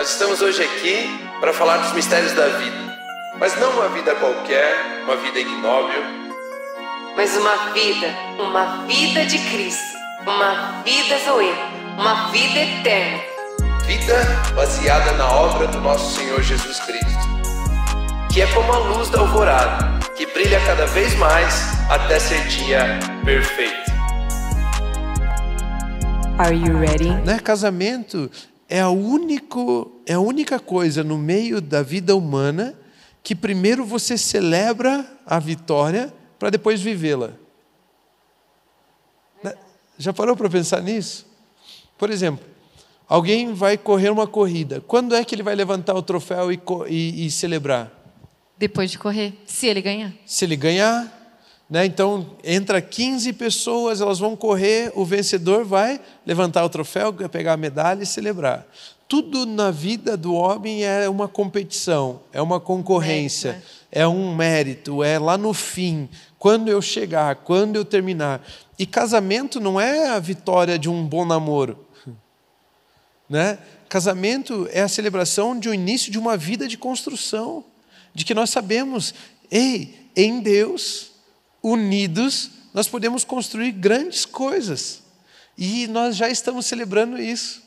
Nós estamos hoje aqui para falar dos mistérios da vida, mas não uma vida qualquer, uma vida ignóbil, mas uma vida, uma vida de Cristo, uma vida Zoe, uma vida eterna. Vida baseada na obra do nosso Senhor Jesus Cristo, que é como a luz da alvorada, que brilha cada vez mais até ser dia perfeito. Are you ready? Né? Casamento é a, único, é a única coisa no meio da vida humana que primeiro você celebra a vitória para depois vivê-la. Já parou para pensar nisso? Por exemplo, alguém vai correr uma corrida. Quando é que ele vai levantar o troféu e, e, e celebrar? Depois de correr, se ele ganhar. Se ele ganhar, né? Então, entra 15 pessoas, elas vão correr, o vencedor vai levantar o troféu, pegar a medalha e celebrar. Tudo na vida do homem é uma competição, é uma concorrência, mérito, né? é um mérito, é lá no fim, quando eu chegar, quando eu terminar. E casamento não é a vitória de um bom namoro. Né? Casamento é a celebração de um início de uma vida de construção, de que nós sabemos, ei, em Deus unidos, nós podemos construir grandes coisas. E nós já estamos celebrando isso.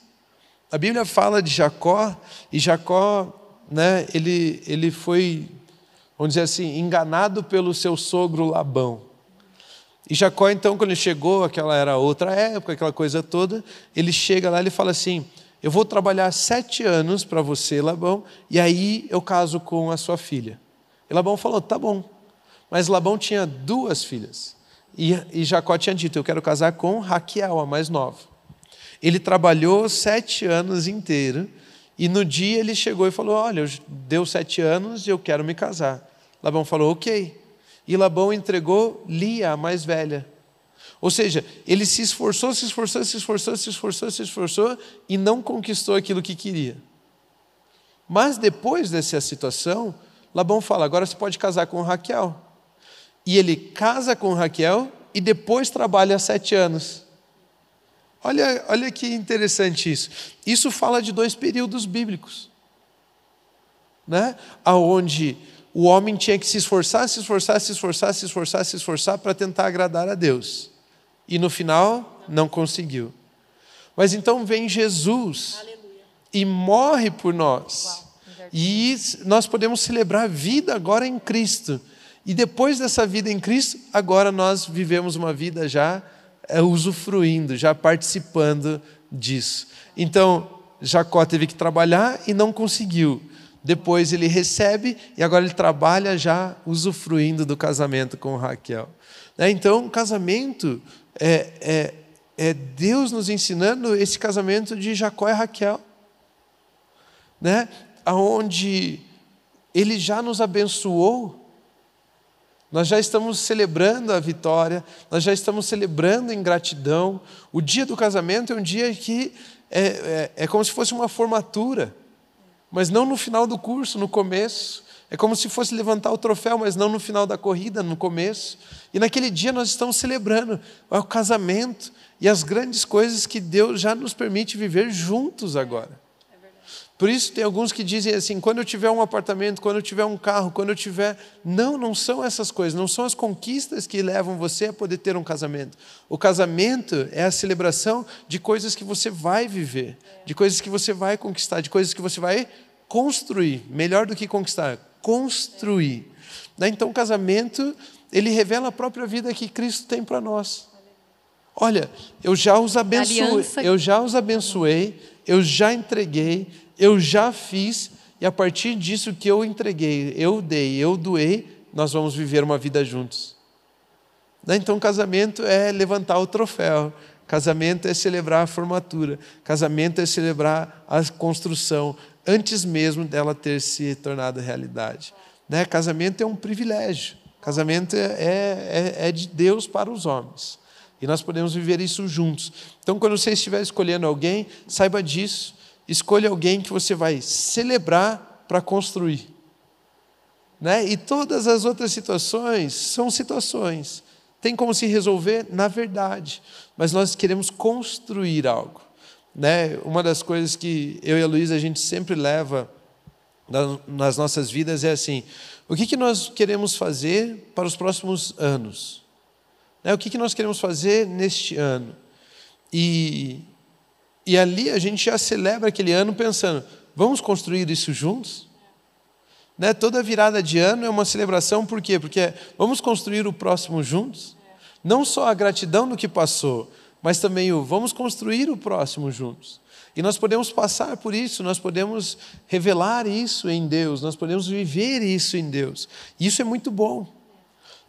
A Bíblia fala de Jacó, e Jacó, né, ele, ele foi, vamos dizer assim, enganado pelo seu sogro Labão. E Jacó, então, quando ele chegou, aquela era outra época, aquela coisa toda, ele chega lá e fala assim: Eu vou trabalhar sete anos para você, Labão, e aí eu caso com a sua filha. E Labão falou: Tá bom. Mas Labão tinha duas filhas. E, e Jacó tinha dito: Eu quero casar com Raquel, a mais nova. Ele trabalhou sete anos inteiro. E no dia ele chegou e falou: Olha, deu sete anos e eu quero me casar. Labão falou: Ok. E Labão entregou Lia, a mais velha. Ou seja, ele se esforçou, se esforçou, se esforçou, se esforçou, se esforçou e não conquistou aquilo que queria. Mas depois dessa situação, Labão fala: Agora você pode casar com Raquel. E ele casa com Raquel e depois trabalha sete anos. Olha, olha que interessante isso. Isso fala de dois períodos bíblicos, né? Aonde o homem tinha que se esforçar, se esforçar, se esforçar, se esforçar, se esforçar para tentar agradar a Deus. E no final não conseguiu. Mas então vem Jesus Aleluia. e morre por nós. Uau, e nós podemos celebrar a vida agora em Cristo e depois dessa vida em Cristo, agora nós vivemos uma vida já é, usufruindo, já participando disso. Então, Jacó teve que trabalhar e não conseguiu. Depois ele recebe e agora ele trabalha já usufruindo do casamento com Raquel. Né? Então, casamento é, é, é Deus nos ensinando esse casamento de Jacó e Raquel, né? Aonde Ele já nos abençoou nós já estamos celebrando a vitória, nós já estamos celebrando em gratidão. O dia do casamento é um dia que é, é, é, como se fosse uma formatura, mas não no final do curso, no começo. É como se fosse levantar o troféu, mas não no final da corrida, no começo. E naquele dia nós estamos celebrando o casamento e as grandes coisas que Deus já nos permite viver juntos agora. Por isso tem alguns que dizem assim: quando eu tiver um apartamento, quando eu tiver um carro, quando eu tiver. Não, não são essas coisas, não são as conquistas que levam você a poder ter um casamento. O casamento é a celebração de coisas que você vai viver, de coisas que você vai conquistar, de coisas que você vai construir. Melhor do que conquistar, construir. Né? Então o casamento, ele revela a própria vida que Cristo tem para nós. Olha, eu já os abençoei, eu já os abençoei, eu já entreguei, eu já fiz, e a partir disso que eu entreguei, eu dei, eu doei, nós vamos viver uma vida juntos. Né? Então, casamento é levantar o troféu, casamento é celebrar a formatura, casamento é celebrar a construção, antes mesmo dela ter se tornado realidade. Né? Casamento é um privilégio, casamento é, é, é de Deus para os homens. E nós podemos viver isso juntos. Então, quando você estiver escolhendo alguém, saiba disso. Escolha alguém que você vai celebrar para construir. Né? E todas as outras situações são situações. Tem como se resolver na verdade, mas nós queremos construir algo. né? Uma das coisas que eu e a Luísa a gente sempre leva nas nossas vidas é assim: o que, que nós queremos fazer para os próximos anos? Né? O que, que nós queremos fazer neste ano? E, e ali a gente já celebra aquele ano pensando: vamos construir isso juntos? Né? Toda virada de ano é uma celebração, por quê? Porque vamos construir o próximo juntos? Não só a gratidão do que passou, mas também o vamos construir o próximo juntos. E nós podemos passar por isso, nós podemos revelar isso em Deus, nós podemos viver isso em Deus. E isso é muito bom.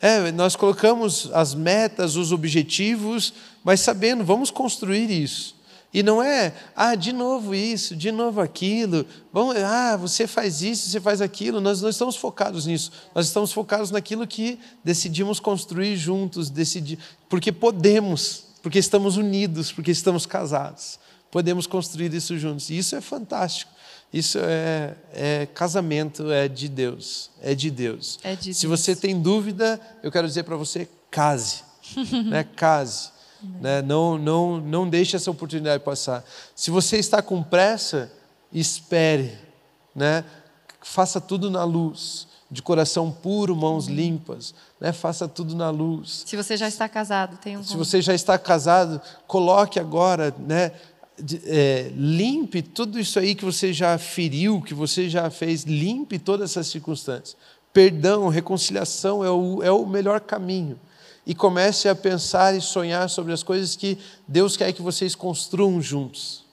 É, nós colocamos as metas, os objetivos, mas sabendo, vamos construir isso. E não é, ah, de novo isso, de novo aquilo, vamos, ah, você faz isso, você faz aquilo. Nós não estamos focados nisso. Nós estamos focados naquilo que decidimos construir juntos, decidir, porque podemos, porque estamos unidos, porque estamos casados podemos construir isso juntos. E isso é fantástico. Isso é, é, casamento, é de Deus. É de Deus. É de Se Deus. você tem dúvida, eu quero dizer para você: case. né? Case. Né? Não, não, não deixe essa oportunidade passar. Se você está com pressa, espere. Né? Faça tudo na luz de coração puro, mãos limpas, né? faça tudo na luz. Se você já está casado, tem um. Se você já está casado, coloque agora, né? é, limpe tudo isso aí que você já feriu, que você já fez, limpe todas essas circunstâncias. Perdão, reconciliação é o, é o melhor caminho. E comece a pensar e sonhar sobre as coisas que Deus quer que vocês construam juntos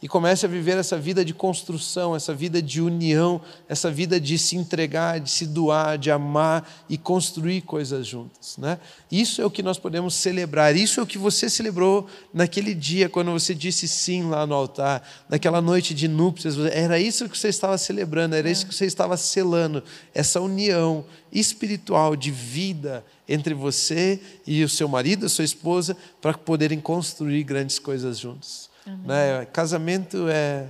e comece a viver essa vida de construção, essa vida de união, essa vida de se entregar, de se doar, de amar e construir coisas juntas. Né? Isso é o que nós podemos celebrar, isso é o que você celebrou naquele dia, quando você disse sim lá no altar, naquela noite de núpcias, era isso que você estava celebrando, era isso que você estava selando, essa união espiritual de vida entre você e o seu marido, a sua esposa, para poderem construir grandes coisas juntos. Né? Casamento é,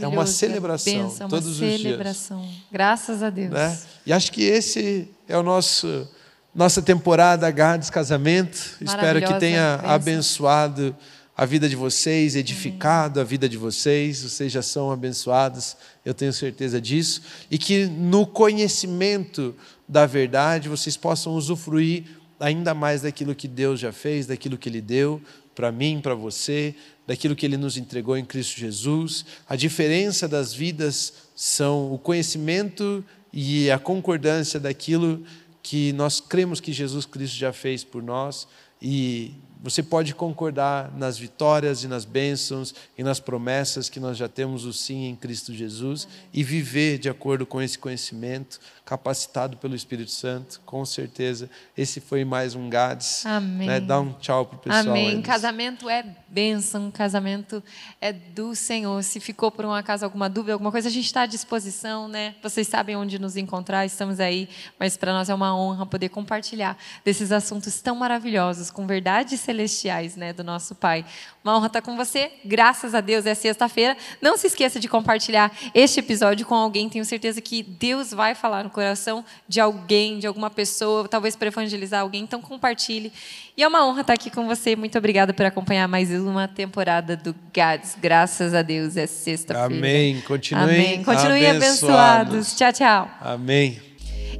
é uma celebração benção, todos uma os dias. celebração. Graças a Deus. Né? E acho que esse é o nosso nossa temporada Gades Casamento. Espero que tenha benção. abençoado a vida de vocês, edificado a vida de vocês. Vocês já são abençoados, eu tenho certeza disso. E que no conhecimento da verdade vocês possam usufruir ainda mais daquilo que Deus já fez, daquilo que Ele deu para mim, para você, daquilo que Ele nos entregou em Cristo Jesus. A diferença das vidas são o conhecimento e a concordância daquilo que nós cremos que Jesus Cristo já fez por nós e você pode concordar nas vitórias e nas bênçãos e nas promessas que nós já temos o sim em Cristo Jesus e viver de acordo com esse conhecimento, capacitado pelo Espírito Santo, com certeza. Esse foi mais um Gades. Amém. Né? Dá um tchau para o pessoal. Amém. Aí. Casamento é bênção, casamento é do Senhor. Se ficou por um acaso alguma dúvida, alguma coisa, a gente está à disposição, né? Vocês sabem onde nos encontrar, estamos aí, mas para nós é uma honra poder compartilhar desses assuntos tão maravilhosos, com verdades celestiais, né, do nosso Pai. Uma honra estar com você, graças a Deus, é sexta-feira. Não se esqueça de compartilhar este episódio com alguém, tenho certeza que Deus vai falar no coração de alguém, de alguma pessoa, talvez para evangelizar alguém, então compartilhe. E é uma honra estar aqui com você. Muito obrigada por acompanhar mais uma temporada do Gads. Graças a Deus, é sexta-feira. Amém. Continuem, Amém. Continuem abençoados. abençoados. Tchau, tchau. Amém.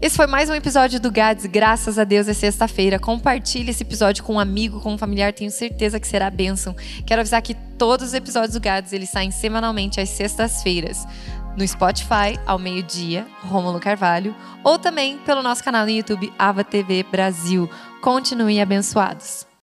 Esse foi mais um episódio do Gads. Graças a Deus é sexta-feira. Compartilhe esse episódio com um amigo, com um familiar. Tenho certeza que será bênção. Quero avisar que todos os episódios do Gads eles saem semanalmente às sextas-feiras no Spotify ao meio-dia, Rômulo Carvalho, ou também pelo nosso canal no YouTube Ava TV Brasil. Continuem abençoados.